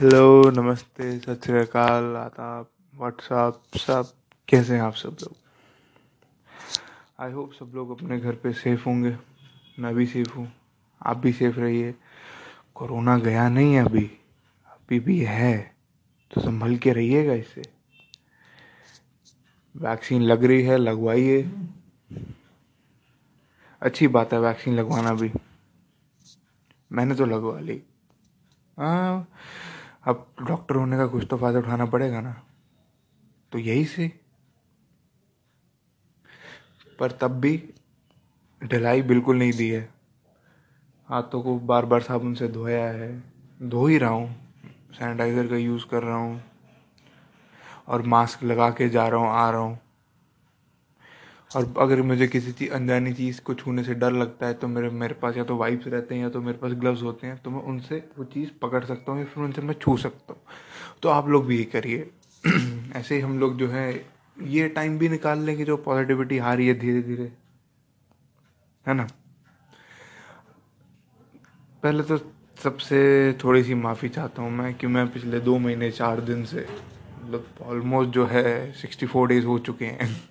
Hello, नमस्ते, सत श्रीकाल आदाब, व्हाट्सअप, सब कैसे हैं आप सब लोग? आई होप सब लोग अपने घर पे सेफ़ होंगे। मैं भी सेफ़ हूँ। आप भी सेफ़ रहिए। कोरोना गया नहीं है अभी। अभी भी है। तो संभल के रहिएगा इससे वैक्सीन लग रही है, लगवाइए। अच्छी बात है वैक्सीन लगवाना भी। मैंने तो लगवा ली। हाँ अब डॉक्टर होने का कुछ तो फ़ायदा उठाना पड़ेगा ना। तो यही से। पर तब भी ढिलाई बिल्कुल नहीं दी है। हाथों को बार बार साबुन से धोया है। धो ही रहा हूँ। सैनिटाइज़र का यूज़ कर रहा हूँ। और मास्क लगा के जा रहा हूँ, आ रहा हूँ। और अगर मुझे किसी चीज़ अनजानी चीज़ को छूने से डर लगता है तो मेरे मेरे पास या तो वाइप्स रहते हैं या तो मेरे पास ग्लव्स होते हैं तो मैं उनसे वो चीज़ पकड़ सकता हूँ या फिर उनसे मैं छू सकता हूँ। तो आप लोग भी ये करिए। ऐसे ही हम लोग जो है, ये टाइम भी निकाल लेंगे जो पॉजिटिविटी रही है धीरे धीरे है ना? पहले तो सबसे थोड़ी सी माफ़ी चाहता हूँ मैं कि मैं पिछले दो महीने, चार दिन से मतलब ऑलमोस्ट जो है सिक्सटी फोर डेज़ हो चुके हैं।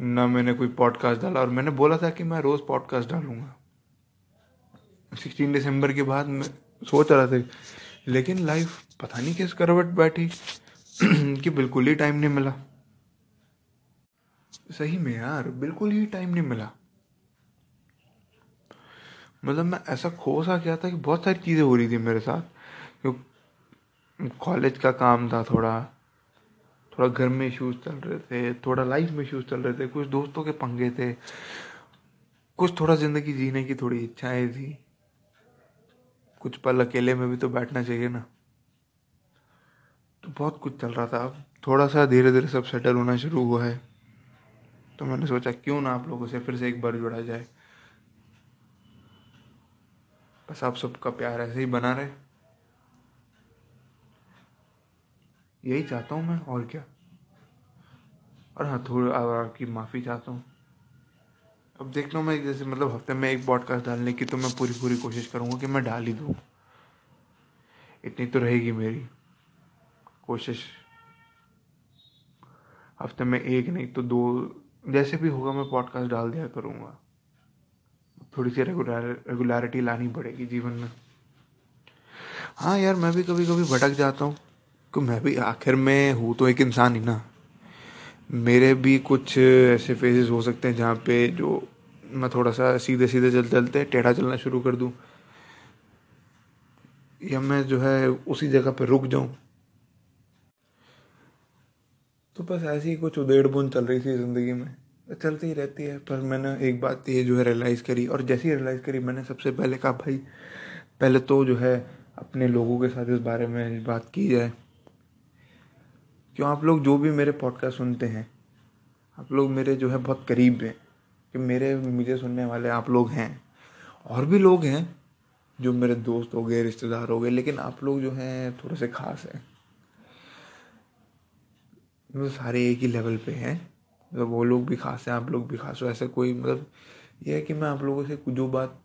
ना मैंने कोई पॉडकास्ट डाला और मैंने बोला था कि मैं रोज़ पॉडकास्ट डालूँगा। सिक्सटीन दिसंबर के बाद मैं सोच रहा था। लेकिन लाइफ पता नहीं किस करवट बैठी कि बिल्कुल ही टाइम नहीं मिला। सही में यार, बिल्कुल ही टाइम नहीं मिला। मतलब मैं ऐसा खो सा गया था कि बहुत सारी चीज़ें हो रही थी मेरे साथ। कॉलेज का काम था थोड़ा थोड़ा घर में इश्यूज़ चल रहे थे, थोड़ा लाइफ में इश्यूज़ चल रहे थे, कुछ दोस्तों के पंगे थे, कुछ थोड़ा ज़िंदगी जीने की थोड़ी इच्छाएँ थी। कुछ पल अकेले में भी तो बैठना चाहिए ना। तो बहुत कुछ चल रहा था। थोड़ा सा धीरे धीरे सब सेटल होना शुरू हुआ है। तो मैंने सोचा, क्यों ना आप लोगों से फिर से एक बार जुड़ा जाए। बस आप सबका प्यार ऐसे ही बना रहे। यही चाहता हूँ मैं, और क्या? और हाँ थोड़ा आपकी माफ़ी चाहता हूँ। अब देखता हूँ मैं जैसे मतलब हफ़्ते में एक पॉडकास्ट डालने की तो मैं पूरी पूरी कोशिश करूँगा कि मैं डाल ही दूँ। इतनी तो रहेगी मेरी कोशिश। हफ़्ते में एक नहीं तो दो, जैसे भी होगा मैं पॉडकास्ट डाल दिया करूँगा। थोड़ी सी रेगुलर रेगुलरिटी लानी पड़ेगी जीवन में। हाँ यार, मैं भी कभी कभी भटक जाता हूँ। कि मैं भी आखिर में हूँ तो एक इंसान ही ना। मेरे भी कुछ ऐसे फेजेस हो सकते हैं जहाँ पे जो मैं थोड़ा सा सीधे सीधे चल, चलते, टेढ़ा चलना शुरू कर दूँ। या मैं जो है उसी जगह पे रुक जाऊँ। तो बस ऐसी ही कुछ उदेड़ बुन चल रही थी ज़िंदगी में। चलती ही रहती है, पर मैंने एक बात ये जो है रियलाइज़ करी, और जैसे ही रियलाइज़ करी, मैंने सबसे पहले कहा, भाई, पहले तो जो है अपने लोगों के साथ इस बारे में बात की जाए। क्यों आप लोग जो भी मेरे पॉडकास्ट सुनते हैं, आप लोग मेरे जो है बहुत करीब हैं, कि मेरे मुझे सुनने वाले आप लोग हैं, और भी लोग हैं जो मेरे दोस्त हो गए, रिश्तेदार हो गए, लेकिन आप लोग जो हैं थोड़े से खास हैं। मतलब सारे एक ही लेवल पे हैं। मतलब वो लोग भी खास हैं, आप लोग भी खास हो। ऐसा कोई मतलब ये है कि मैं आप लोगों से जो बात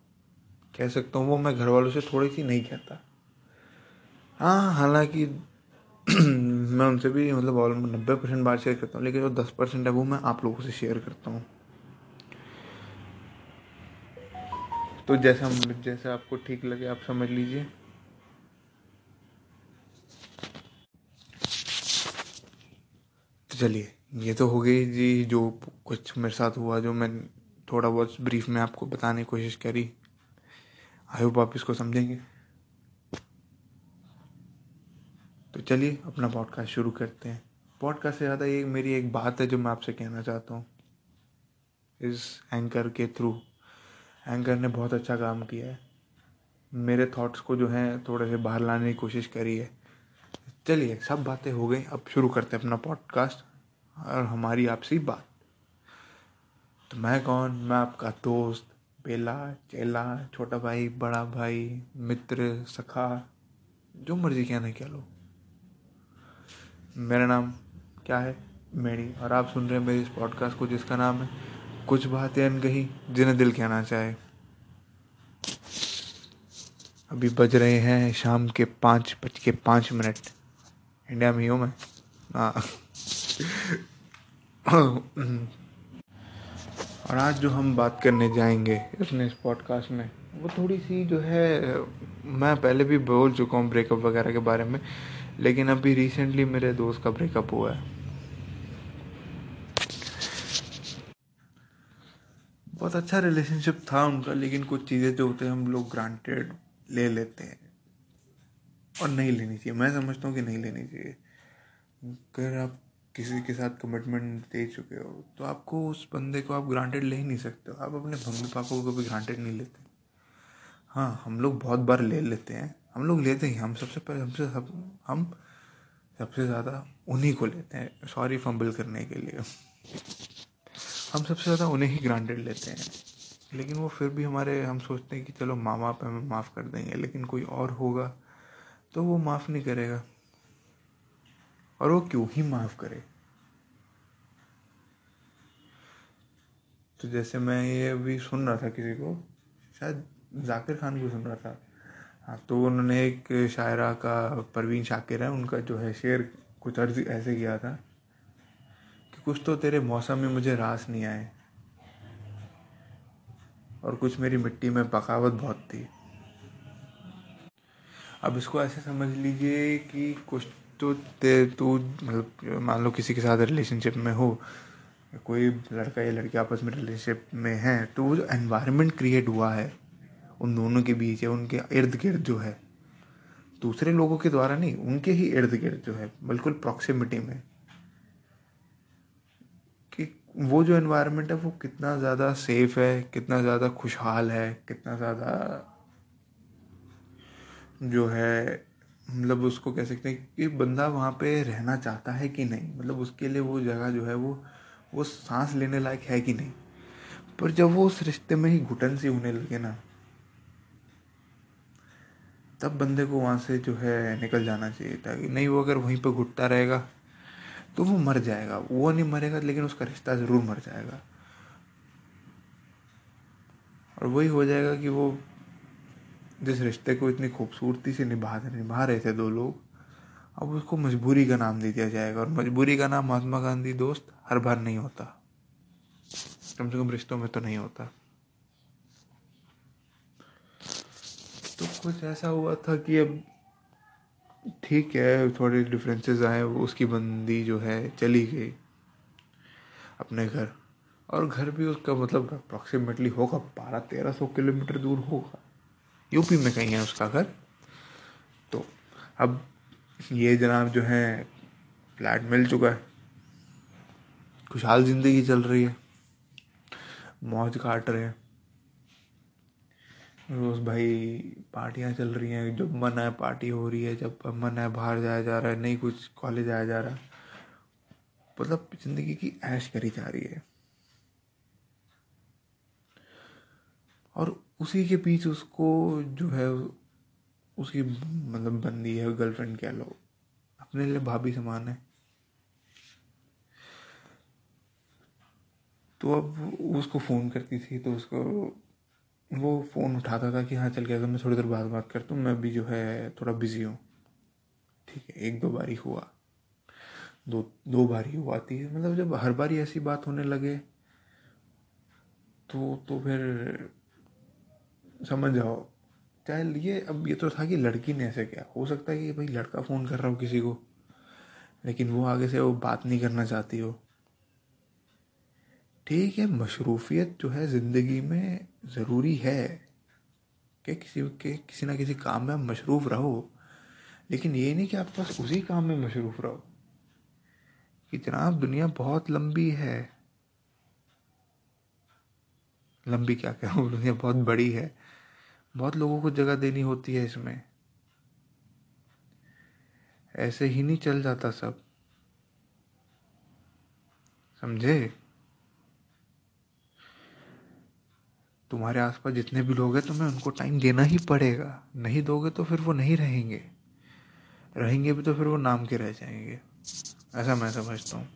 कह सकता हूँ, वो मैं घर वालों से थोड़ी सी नहीं कहता। हाँ हालाँकि मैं उनसे भी मतलब ऑलमोस्ट नब्बे परसेंट बात शेयर करता हूँ, लेकिन जो दस परसेंट है वो मैं आप लोगों से शेयर करता हूँ। तो जैसा जैसा आपको ठीक लगे, आप समझ लीजिए। तो चलिए, ये तो हो गई जी जो कुछ मेरे साथ हुआ, जो मैं थोड़ा बहुत ब्रीफ में आपको बताने की कोशिश करी। आई होप आप इसको समझेंगे। तो चलिए अपना पॉडकास्ट शुरू करते हैं। पॉडकास्ट से ज़्यादा ये मेरी एक बात है जो मैं आपसे कहना चाहता हूँ। इस एंकर के थ्रू एंकर ने बहुत अच्छा काम किया है। मेरे थॉट्स को जो है, थोड़े से बाहर लाने की कोशिश करी है। चलिए, सब बातें हो गई। अब शुरू करते हैं अपना पॉडकास्ट और हमारी आपसी बात। तो मैं कौन? मैं आपका दोस्त, बेला, चेला, छोटा भाई, बड़ा भाई, मित्र, सखा, जो मर्ज़ी कहना क्या लो मेरा नाम क्या है? मेरी। और आप सुन रहे हैं मेरी इस पॉडकास्ट को, जिसका नाम है, कुछ बातें अनकही, जिन्हें दिल कहना चाहे। अभी बज रहे हैं शाम के पाँच बज के पाँच मिनट। इंडिया में ही हूँ मैं। हाँ। और आज जो हम बात करने जाएँगे अपने इस पॉडकास्ट में, वो थोड़ी सी जो है, मैं पहले भी बोल चुका हूँ ब्रेकअप वगैरह के बारे में लेकिन अभी रिसेंटली मेरे दोस्त का ब्रेकअप हुआ है। बहुत अच्छा रिलेशनशिप था उनका, लेकिन कुछ चीज़ें जो होते हैं हम लोग ग्रांटेड ले लेते हैं और नहीं लेनी चाहिए। मैं समझता हूँ कि नहीं लेनी चाहिए। अगर आप किसी के साथ कमिटमेंट दे चुके हो तो आपको उस बंदे को आप ग्रांटेड ले ही नहीं सकते हो। आप अपने मम्मी पापा को कभी ग्रांटेड नहीं लेते। हाँ हम लोग बहुत बार ले लेते हैं। हम लोग लेते हैं, हम सबसे पहले, हमसे सब, हम सबसे ज़्यादा उन्हीं को लेते हैं सॉरी फंबल करने के लिए। हम सबसे ज़्यादा उन्हें ही ग्रांटेड लेते हैं। लेकिन वो फिर भी हमारे, हम सोचते हैं कि चलो माँ बाप हमें माफ़ कर देंगे, लेकिन कोई और होगा तो वो माफ़ नहीं करेगा। और वो क्यों ही माफ़ करे? तो जैसे मैं ये अभी सुन रहा था किसी को, शायद जाकिर खान को सुन रहा था। हाँ तो उन्होंने एक शायरा का, परवीन शाकिर है, उनका जो है शेर कुछ अर्ज़ ऐसे किया था कि कुछ तो तेरे मौसम में मुझे रास नहीं आए और कुछ मेरी मिट्टी में बगावत बहुत थी। अब इसको ऐसे समझ लीजिए कि कुछ तो ते, तू मतलब मान लो किसी के साथ रिलेशनशिप में हो, कोई लड़का या लड़की आपस में रिलेशनशिप में है तो वो जो एनवायरनमेंट क्रिएट हुआ है उन दोनों के बीच या उनके इर्द गिर्द जो है। दूसरे लोगों के द्वारा नहीं, उनके ही इर्द गिर्द जो है, बिल्कुल प्रॉक्सिमिटी में। कि वो जो एनवायरनमेंट है, वो कितना ज़्यादा सेफ़ है, कितना ज़्यादा खुशहाल है, कितना ज़्यादा जो है मतलब उसको कह सकते हैं कि बंदा वहाँ पे रहना चाहता है कि नहीं? मतलब उसके लिए वो जगह जो है, वो वो सांस लेने लायक है कि नहीं? पर जब वो उस रिश्ते में ही घुटन सी होने लगे ना तब बंदे को वहाँ से जो है निकल जाना चाहिए ताकि नहीं, वो अगर वहीं पर घुटता रहेगा तो वो मर जाएगा। वो नहीं मरेगा, लेकिन उसका रिश्ता ज़रूर मर जाएगा। और वही हो जाएगा कि वो जिस रिश्ते को इतनी खूबसूरती से निभा निभा रहे थे दो लोग, अब उसको मजबूरी का नाम दे दिया जाएगा। और मजबूरी का नाम महात्मा गांधी दोस्त हर बार नहीं होता। कम से कम रिश्तों में तो नहीं होता। कुछ ऐसा हुआ था कि अब ठीक है, थोड़े डिफरेंसेस आए, उसकी बंदी जो है चली गई अपने घर। और घर भी उसका मतलब अप्रॉक्सीमेटली होगा बारह तेरह सौ किलोमीटर दूर होगा। यूपी में कहीं है उसका घर। तो अब ये जनाब जो है, फ्लैट मिल चुका है। खुशहाल ज़िंदगी चल रही है। मौज काट रहे हैं। रोज़ भाई पार्टियाँ चल रही हैं, जब मन है पार्टी हो रही है, जब मन है बाहर जाया जा रहा है, नहीं कुछ कॉलेज आया जा रहा मतलब ज़िंदगी की ऐश करी जा रही है। और उसी के बीच उसको जो है, उसकी मतलब बंदी है गर्लफ्रेंड कह लो, अपने लिए भाभी समान है। तो अब उसको फ़ोन करती थी तो उसको वो फ़ोन उठाता था कि हाँ चल गया तो मैं थोड़ी देर बाद बात करता हूँ, मैं अभी जो है थोड़ा बिज़ी हूँ। ठीक है, एक दो बारी हुआ। दो दो बारी हुआ थी मतलब जब हर बारी ऐसी बात होने लगे तो तो फिर समझ जाओ। चाहे ये, अब ये तो था कि लड़की ने ऐसे क्या। हो सकता है कि भाई लड़का फ़ोन कर रहा हो किसी को, लेकिन वो आगे से वो बात नहीं करना चाहती हो। ठीक है मशरूफियत जो है ज़िंदगी में ज़रूरी है कि किसी के, किसी ना किसी काम में आप मशरूफ़ रहो। लेकिन ये नहीं कि आप बस उसी काम में मशरूफ़ रहो कि जनाब दुनिया बहुत लंबी है। लंबी क्या कहूँ? दुनिया बहुत बड़ी है। बहुत लोगों को जगह देनी होती है इसमें। ऐसे ही नहीं चल जाता सब। समझे? तुम्हारे आसपास जितने भी लोग हैं, तुम्हें उनको टाइम देना ही पड़ेगा। नहीं दोगे तो फिर वो नहीं रहेंगे। रहेंगे भी तो फिर वो नाम के रह जाएँगे। ऐसा मैं समझता हूँ।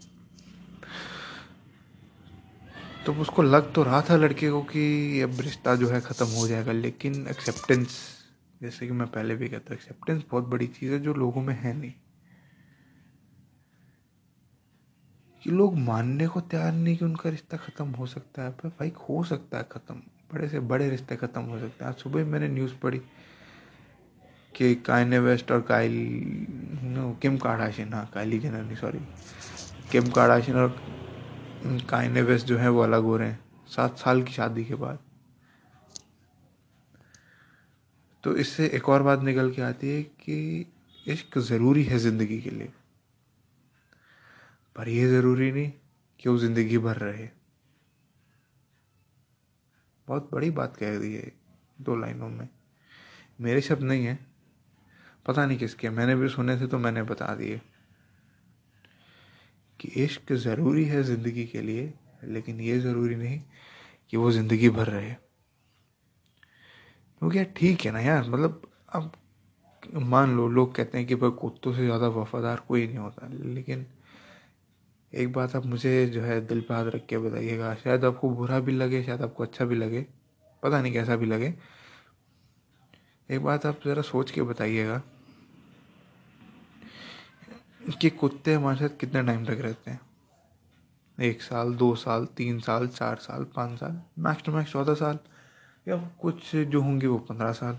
तो उसको लग तो रहा था लड़के को कि अब रिश्ता जो है ख़त्म हो जाएगा, लेकिन एक्सेप्टेंस जैसे कि मैं पहले भी कहता हूँ एक्सेप्टेंस बहुत बड़ी चीज़ है जो लोगों में है नहीं। कि लोग मानने को तैयार नहीं कि उनका रिश्ता ख़त्म हो सकता है, पर भाई, हो सकता है ख़त्म। बड़े से बड़े रिश्ते ख़त्म हो सकते हैं। आज सुबह मैंने न्यूज़ पढ़ी कि कायने वेस्ट और काइल, नो, किम कार्डाशिन हाँ काइली जेनर नहीं सॉरी किम कार्डाशिन और कायने वेस्ट जो है वो अलग हो रहे हैं, सात साल की शादी के बाद। तो इससे एक और बात निकल के आती है कि इश्क ज़रूरी है ज़िंदगी के लिए, पर यह ज़रूरी नहीं कि वो ज़िंदगी भर रहे। बहुत बड़ी बात कह दी है दो लाइनों में। मेरे शब्द नहीं है। पता नहीं किसके मैंने भी सुने थे तो मैंने बता दिए कि इश्क ज़रूरी है ज़िंदगी के लिए, लेकिन ये ज़रूरी नहीं कि वो ज़िंदगी भर रहे। क्योंकि यार ठीक है ना यार? मतलब अब मान लो, लोग कहते हैं कि भाई कुत्तों से ज़्यादा वफादार कोई नहीं होता, लेकिन एक बात आप मुझे जो है दिल पे हाथ रख के बताइएगा, शायद आपको बुरा भी लगे, शायद आपको अच्छा भी लगे, पता नहीं कैसा भी लगे। एक बात आप ज़रा सोच के बताइएगा कि कुत्ते हमारे साथ कितने टाइम तक रहते हैं? एक साल, दो साल, तीन साल, चार साल, पाँच साल मैक्स टू मैक्स चौदह साल, या कुछ जो होंगे वो पंद्रह साल।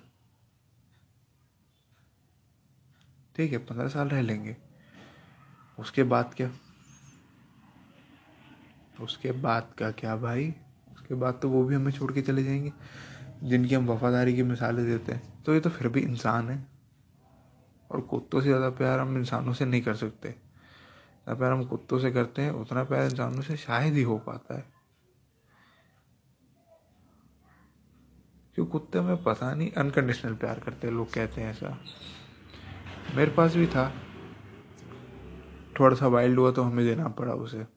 ठीक है, पंद्रह साल रह लेंगे। उसके बाद क्या? उसके बाद का क्या भाई? उसके बाद तो वो भी हमें छोड़ के चले जाएँगे। जिनकी हम वफादारी की मिसालें देते हैं। तो ये तो फिर भी इंसान है। और कुत्तों से ज़्यादा प्यार हम इंसानों से नहीं कर सकते। जितना प्यार हम कुत्तों से करते हैं, उतना प्यार इंसानों से शायद ही हो पाता है। क्यों कुत्ते में पता नहीं अनकंडीशनल प्यार करते लोग कहते हैं ऐसा। मेरे पास भी था। थोड़ा सा वाइल्ड हुआ तो हमें देना पड़ा उसे।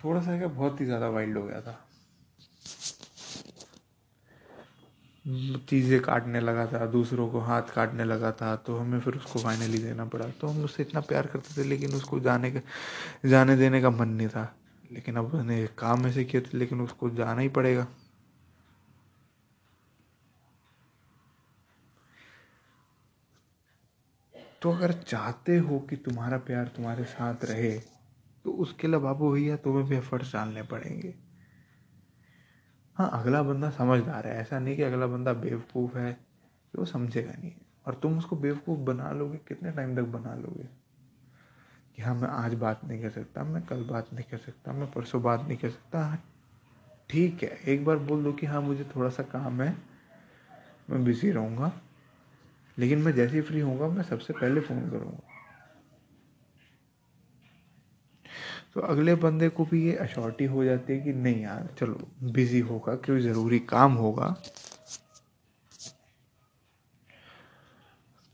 थोड़ा सा क्या बहुत ही ज़्यादा वाइल्ड हो गया था। चीज़ें काटने लगा था, दूसरों को हाथ काटने लगा था तो हमें फिर उसको फाइनली देना पड़ा। तो हम उससे इतना प्यार करते थे, लेकिन उसको जाने का, जाने देने का मन नहीं था। लेकिन अब उसने काम ऐसे किया था, लेकिन उसको जाना ही पड़ेगा। तो अगर चाहते हो कि तुम्हारा प्यार तुम्हारे साथ रहे तो उसके लिए बाबू भैया तुम्हें भी एफर्ट्स डालने पड़ेंगे। हाँ अगला बंदा समझदार है। ऐसा नहीं कि अगला बंदा बेवकूफ़ है, वो समझेगा नहीं। और तुम उसको बेवकूफ़ बना लोगे, कितने टाइम तक बना लोगे? कि हाँ मैं आज बात नहीं कर सकता, मैं कल बात नहीं कर सकता, मैं परसों बात नहीं कर सकता। हाँ ठीक है, एक बार बोल दो कि हाँ मुझे थोड़ा सा काम है, मैं बिज़ी रहूँगा। लेकिन मैं जैसे ही फ्री होऊँगा, मैं सबसे पहले फ़ोन करूँगा। तो अगले बंदे को भी ये अश्योरिटी हो जाती है कि नहीं यार, चलो बिज़ी होगा कोई ज़रूरी काम होगा?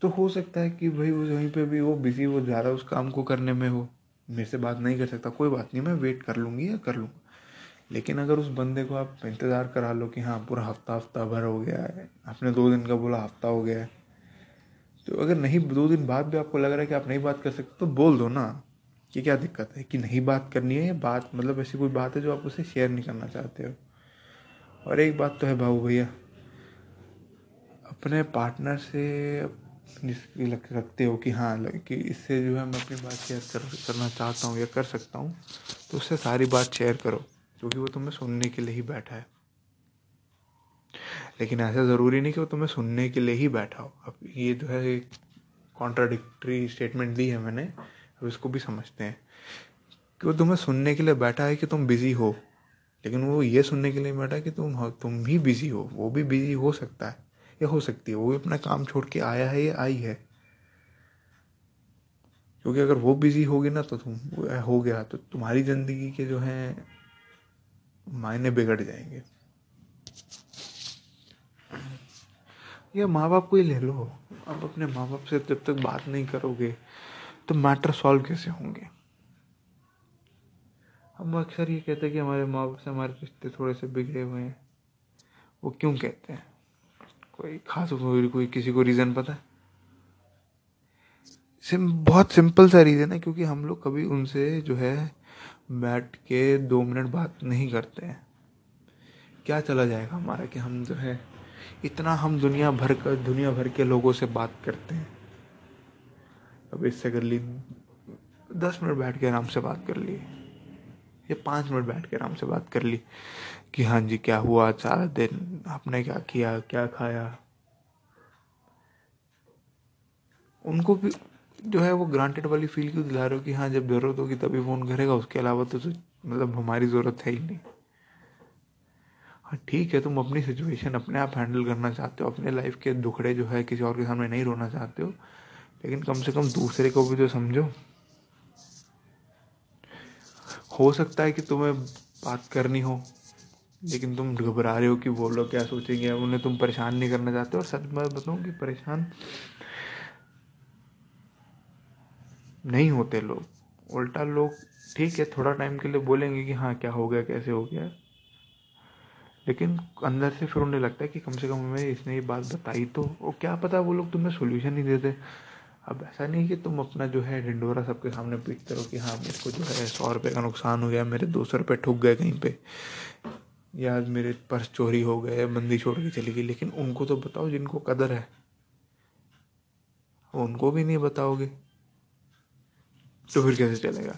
तो हो सकता है कि भाई वो वहीं पे भी वो बिज़ी वो ज़्यादा उस काम को करने में हो। मेरे से बात नहीं कर सकता, कोई बात नहीं, मैं वेट कर लूँगी या कर लूँगा। लेकिन अगर उस बंदे को आप इंतज़ार करा लो कि हाँ पूरा हफ़्ता हफ़्ता भर हो गया है, आपने दो दिन का बोला हफ़्ता हो गया है तो अगर नहीं, दो दिन बाद भी आपको लग रहा है कि आप नहीं बात कर सकते तो बोल दो ना। कि क्या दिक्कत है? कि नहीं बात करनी है या बात मतलब ऐसी कोई बात है जो आप उसे शेयर नहीं करना चाहते हो? और एक बात तो है बाबू भैया, अपने पार्टनर से जिसकी रखते हो कि हाँ कि इससे जो है मैं अपनी बात शेयर कर, करना चाहता हूँ या कर सकता हूँ तो उससे सारी बात शेयर करो, क्योंकि वो तुम्हें सुनने के लिए ही बैठा है। लेकिन ऐसा ज़रूरी नहीं कि वो तुम्हें सुनने के लिए ही बैठा हो। अब ये जो है कॉन्ट्राडिक्ट्री स्टेटमेंट दी है मैंने अब इसको भी समझते हैं कि वो तुम्हें सुनने के लिए बैठा है कि तुम बिज़ी हो, लेकिन वो ये सुनने के लिए बैठा है कि तुम तुम भी बिज़ी हो, वो भी बिज़ी हो सकता है, या हो सकती है, वो भी अपना काम छोड़ के आया है या आई है। क्योंकि अगर वो बिज़ी होगी ना तो तुम हो गया तो तुम्हारी ज़िंदगी के जो हैं मायने बिगड़ जाएँगे। या माँ बाप को ही ले लो। अब अपने माँ बाप से जब तक बात नहीं करोगे तो मैटर सॉल्व कैसे होंगे? हम अक्सर ये कहते हैं कि हमारे माँ बाप से हमारे रिश्ते थोड़े से बिगड़े हुए हैं। वो क्यों कहते हैं? कोई खास कोई, कोई किसी को रीज़न पता है? सिम बहुत सिंपल सा रीज़न है क्योंकि हम लोग कभी उनसे जो है बैठ के दो मिनट बात नहीं करते हैं। क्या चला जाएगा हमारा कि हम जो है इतना हम दुनिया भर का दुनिया भर के लोगों से बात करते हैं। अब इससे कर ली। दस मिनट बैठ के आराम से बात कर ली। या पाँच मिनट बैठ के आराम से बात कर ली कि हाँ जी, क्या हुआ? सारा दिन आपने क्या किया? क्या खाया? उनको भी जो है वो ग्रांटेड वाली फील क्यों दिला रहे हो कि हाँ जब ज़रूरत होगी तभी फ़ोन करेगा, उसके अलावा तो मतलब हमारी ज़रूरत है ही नहीं। हाँ ठीक है, तुम अपनी सिचुएशन अपने आप हैंडल करना चाहते हो, अपने लाइफ के दुखड़े जो है किसी और के सामने नहीं रोना चाहते हो। लेकिन कम से कम दूसरे को भी तो समझो। हो सकता है कि तुम्हें बात करनी हो, लेकिन तुम घबरा रहे हो कि लोग क्या सोचेंगे, उन्हें तुम परेशान नहीं करना चाहते। और सच बात बताऊँ कि परेशान नहीं होते लोग। उल्टा लोग ठीक है, थोड़ा टाइम के लिए बोलेंगे कि हाँ क्या हो गया, कैसे हो गया। लेकिन अंदर से फिर उन्हें लगता है कि कम से कम हमें इसने ये बात बताई तो वो क्या पता वो लोग तुम्हें सोल्यूशन ही देते अब ऐसा नहीं कि तुम अपना जो है ढिंडोरा सबके सामने पीटते रहो कि हाँ मेरे को जो है सौ रुपये का नुकसान हो गया, मेरे दो सौ रुपये ठुक गए कहीं पे। या मेरे पर्स चोरी हो गए, बंदी छोड़ के चली गई, लेकिन उनको तो बताओ जिनको कदर है। उनको भी नहीं बताओगे तो फिर कैसे चलेगा?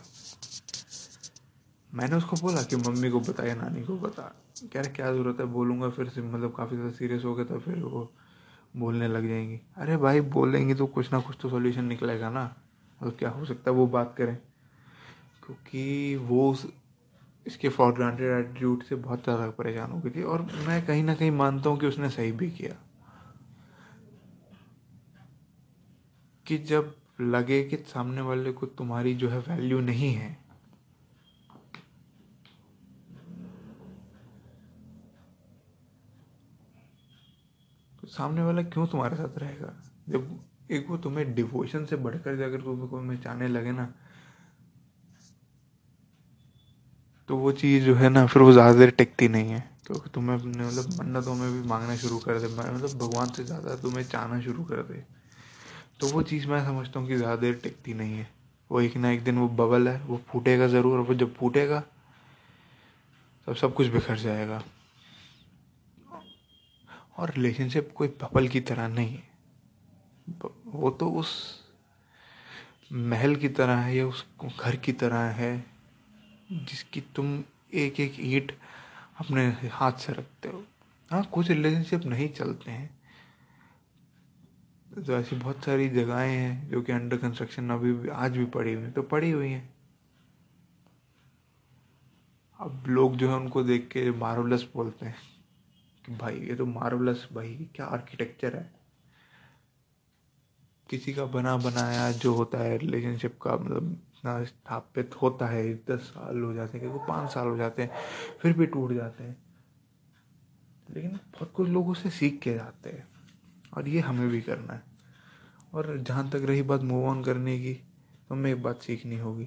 मैंने उसको बोला कि मम्मी को बता या नानी को बता। रहे, क्या ज़रूरत है? बोलूँगा फिर से मतलब काफ़ी ज़्यादा सीरियस हो गया था फिर वो बोलने लग जाएँगी। अरे भाई, बोलेंगी तो कुछ ना कुछ तो सॉल्यूशन निकलेगा ना। मतलब क्या हो सकता है वो बात करें? क्योंकि वो उस, इसके फॉर ग्रांटेड एटीट्यूड से बहुत ज़्यादा परेशान हो गई थी और मैं कहीं ना कहीं मानता हूँ कि उसने सही भी किया। कि जब लगे कि सामने वाले को तुम्हारी जो है वैल्यू नहीं है सामने वाला क्यों तुम्हारे साथ रहेगा? जब एक वो तुम्हें डिवोशन से बढ़कर अगर तुम्हें चाहने लगे ना तो वो चीज़ जो है ना, फिर वो ज़्यादा देर टिकती नहीं है। क्योंकि तुम्हें अपने मतलब मन्नतों में भी मांगना शुरू कर दे मतलब भगवान से ज़्यादा तुम्हें चाहना शुरू कर दे तो वो चीज़ मैं समझता हूँ कि ज़्यादा देर टिकती नहीं है। वो एक ना एक दिन वो बबल है, वो फूटेगा ज़रूर, और वो जब फूटेगा, तब सब कुछ बिखर जाएगा। और रिलेशनशिप कोई बबल की तरह नहीं है। वो तो उस महल की तरह है या उस घर की तरह है, जिसकी तुम एक एक ईट अपने हाथ से रखते हो। हाँ कुछ रिलेशनशिप नहीं चलते हैं। तो ऐसी बहुत सारी जगहें हैं जो कि अंडर कंस्ट्रक्शन अभी भी, आज भी पड़ी हुई हैं। तो पड़ी हुई हैं। अब लोग जो है उनको देख के मार्वलस बोलते हैं। कि भाई, ये तो मार्वलस भाई, क्या आर्किटेक्चर है? किसी का बना बनाया जो होता है रिलेशनशिप का मतलब इतना स्थापित होता है, दस साल हो जाते हैं पाँच साल हो जाते हैं, फिर भी टूट जाते हैं। लेकिन बहुत कुछ लोगों से सीख के जाते हैं, और ये हमें भी करना है। और जहाँ तक रही बात मूव ऑन करने की तो हमें एक बात सीखनी होगी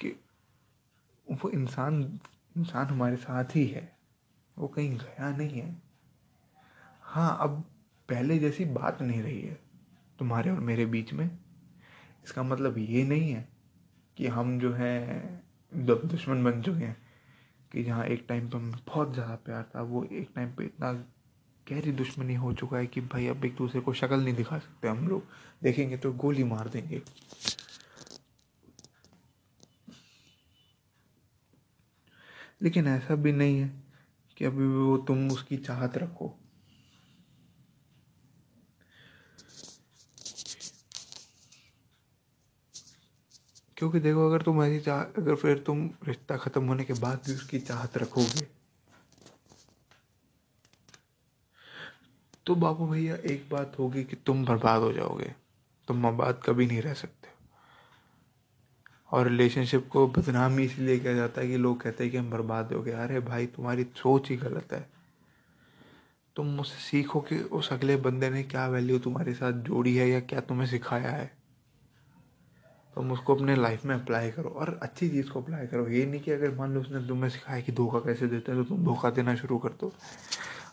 कि वो इंसान इंसान हमारे साथ ही है। वो कहीं गया नहीं है। हाँ अब पहले जैसी बात नहीं रही है तुम्हारे और मेरे बीच में। इसका मतलब ये नहीं है कि हम जो है दुश्मन बन चुके हैं कि जहाँ एक टाइम पर बहुत ज़्यादा प्यार था, वो एक टाइम पे इतना गहरी दुश्मनी हो चुका है कि भाई अब एक दूसरे को शक्ल नहीं दिखा सकते हम लोग। देखेंगे तो गोली मार देंगे। लेकिन ऐसा भी नहीं है कि अभी भी वो तुम उसकी चाहत रखो। क्योंकि देखो, अगर तुम ऐसी चाह, अगर फिर तुम रिश्ता ख़त्म होने के बाद भी उसकी चाहत रखोगे तो बाबू भैया, एक बात होगी कि तुम बर्बाद हो जाओगे। तुम आबाद कभी नहीं रह सकते। और रिलेशनशिप को बदनामी इसलिए किया जाता है कि लोग कहते हैं कि हम बर्बाद हो गए। अरे भाई, तुम्हारी सोच ही गलत है। तुम मुझसे सीखो कि उस अगले बंदे ने क्या वैल्यू तुम्हारे साथ जोड़ी है या क्या तुम्हें सिखाया है। तुम उसको अपने लाइफ में अप्लाई करो और अच्छी चीज़ को अप्लाई करो। ये नहीं कि अगर मान लो उसने तुम्हें सिखाया कि धोखा कैसे देते हैं तो तुम धोखा देना शुरू कर दो।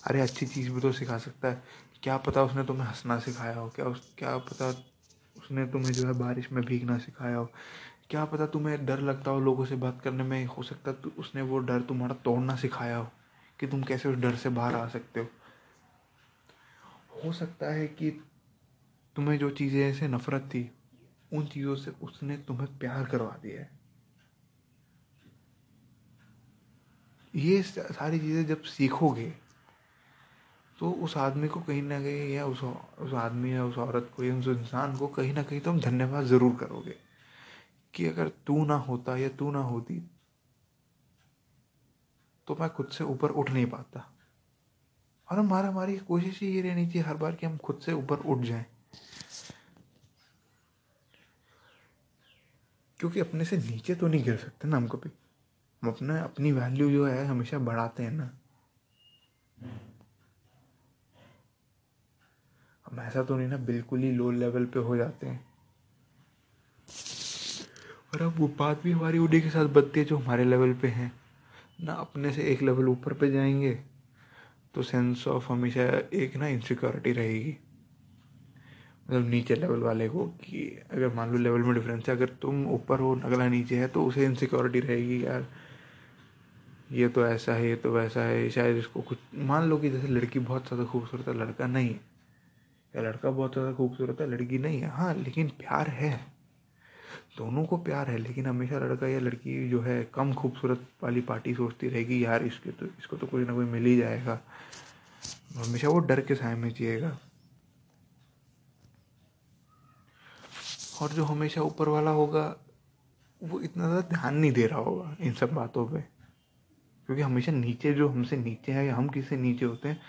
अरे अच्छी चीज़ भी तो सिखा सकता है। क्या पता उसने तुम्हें हंसना सिखाया हो? क्या उस, क्या पता उसने तुम्हें जो है बारिश में भीगना सिखाया हो? क्या पता तुम्हें डर लगता हो लोगों से बात करने में? हो सकता तो उसने वो डर तुम्हारा तोड़ना सिखाया हो कि तुम कैसे उस डर से बाहर आ सकते हो। हो सकता है कि तुम्हें जो चीज़ें ऐसे नफरत थी, उन चीज़ों से उसने तुम्हें प्यार करवा दिया है। ये सारी चीज़ें जब सीखोगे तो उस आदमी को कहीं ना कहीं या उस उस आदमी या उस औरत को या उस इंसान को कहीं ना कहीं तुम धन्यवाद ज़रूर करोगे। कि अगर तू ना होता या तू ना होती तो मैं खुद से ऊपर उठ नहीं पाता। और हमारा हमारी कोशिश ही ये रहनी चाहिए हर बार कि हम खुद से ऊपर उठ जाएँ। क्योंकि अपने से नीचे तो नहीं गिर सकते ना हम कभी। हम अपना, अपनी वैल्यू जो है हमेशा बढ़ाते हैं ना। हम ऐसा तो नहीं ना बिल्कुल ही लो लेवल पे हो जाते हैं। और अब वो बात भी हमारी उन्हीं के साथ बनती है जो हमारे लेवल पे हैं। ना अपने से एक लेवल ऊपर पे जाएँगे तो सेंस ऑफ़ हमेशा एक ना इनसिक्योरिटी रहेगी। मतलब नीचे लेवल वाले को कि अगर मान लो लेवल में डिफरेंस है, अगर तुम ऊपर हो, अगला नीचे है तो उसे इनसिक्योरिटी रहेगी यार। ये तो ऐसा है, ये तो वैसा है, शायद इसको कुछ, मान लो कि जैसे लड़की बहुत ज़्यादा खूबसूरत है, लड़का नहीं। है या लड़का बहुत ज़्यादा खूबसूरत है, लड़की नहीं है हाँ लेकिन प्यार है। दोनों को प्यार है, लेकिन हमेशा लड़का या लड़की जो है कम खूबसूरत वाली पार्टी सोचती रहेगी, यार इसके तो इसको तो कोई ना कोई मिल ही जाएगा। हमेशा वो डर के साय में जिएगा। और जो हमेशा ऊपर वाला होगा, वो इतना ज़्यादा ध्यान नहीं दे रहा होगा इन सब बातों पे। क्योंकि हमेशा नीचे जो हमसे नीचे है या हम किससे नीचे होते हैं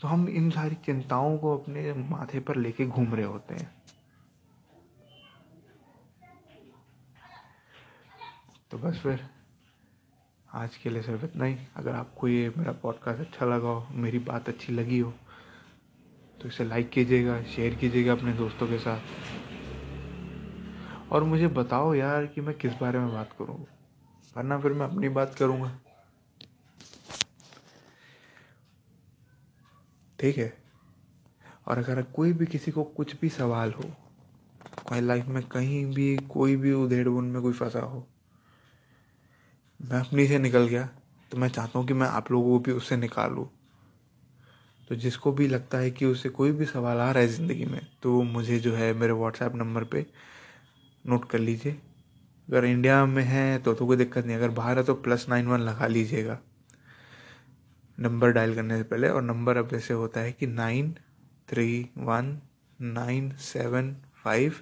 तो हम इन सारी चिंताओं को अपने माथे पर लेके घूम रहे होते हैं। तो बस फिर आज के लिए सिर्फ़ इतना ही। अगर आपको ये मेरा पॉडकास्ट अच्छा लगा हो, मेरी बात अच्छी लगी हो तो इसे लाइक कीजिएगा शेयर कीजिएगा अपने दोस्तों के साथ। और मुझे बताओ यार कि मैं किस बारे में बात करूँ। वरना फिर मैं अपनी बात करूँगा। ठीक है? और अगर कोई भी किसी को कुछ भी सवाल हो कोई लाइफ में कहीं भी कोई भी उधेड़ बुन में कोई फंसा हो मैं अपनी से निकल गया तो मैं चाहता हूँ कि मैं आप लोगों को भी उससे निकालूँ। तो जिसको भी लगता है कि उसे कोई भी सवाल आ रहा है ज़िंदगी में तो वो मुझे जो है मेरे व्हाट्सएप नंबर पे नोट कर लीजिए। अगर इंडिया में है तो तो कोई दिक्कत नहीं। अगर बाहर है तो प्लस नाइन वन लगा लीजिएगा। नंबर डायल करने से पहले, और नंबर अब ऐसे होता है कि nine three one nine seven five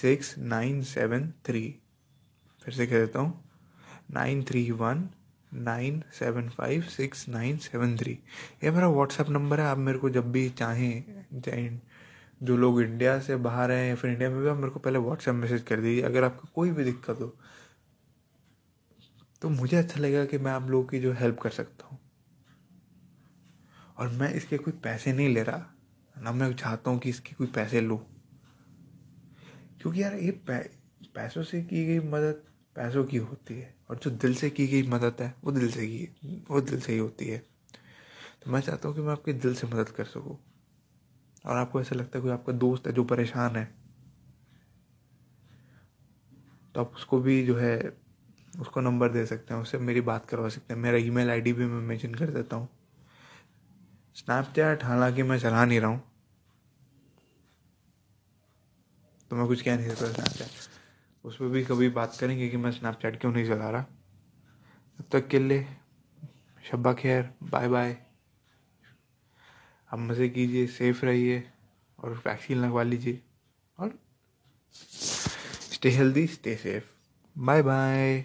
six nine seven three फिर से कह देता हूँ। Nine three one nine seven five six nine seven three. ये मेरा व्हाट्सएप नंबर है आप मेरे को जब भी चाहें जो लोग इंडिया से बाहर हैं या फिर इंडिया में भी आप मेरे को पहले व्हाट्सएप मैसेज कर दीजिए। अगर आपको कोई भी दिक्कत हो तो मुझे अच्छा लगेगा कि मैं आप लोगों की जो हेल्प कर सकता हूँ। और मैं इसके कोई पैसे नहीं ले रहा ना मैं चाहता हूँ कि इसके कोई पैसे लूँ। क्योंकि यार ये पै, पैसों से की गई मदद पैसों की होती है और जो दिल से की गई मदद है, वो दिल से की वो दिल से ही होती है। तो मैं चाहता हूँ कि मैं आपके दिल से मदद कर सकूँ। और आपको ऐसा लगता है कोई आपका दोस्त है जो परेशान है तो आप उसको भी जो है, उसको नंबर दे सकते हैं, उससे मेरी बात करवा सकते हैं। मेरा ईमेल आईडी भी मैं मेंशन कर देता हूँ। स्नैपचैट हालाँकि मैं चला नहीं रहा हूँ। तो मैं कुछ कह नहीं सकता स्नैपचैट उस पर भी कभी बात करेंगे कि मैं स्नैपचैट क्यों नहीं चला रहा। तब तक के लिए, शब्बा खैर बाय बाय आप मज़े कीजिए सेफ़ रहिए और वैक्सीन लगवा लीजिए और stay healthy stay safe bye bye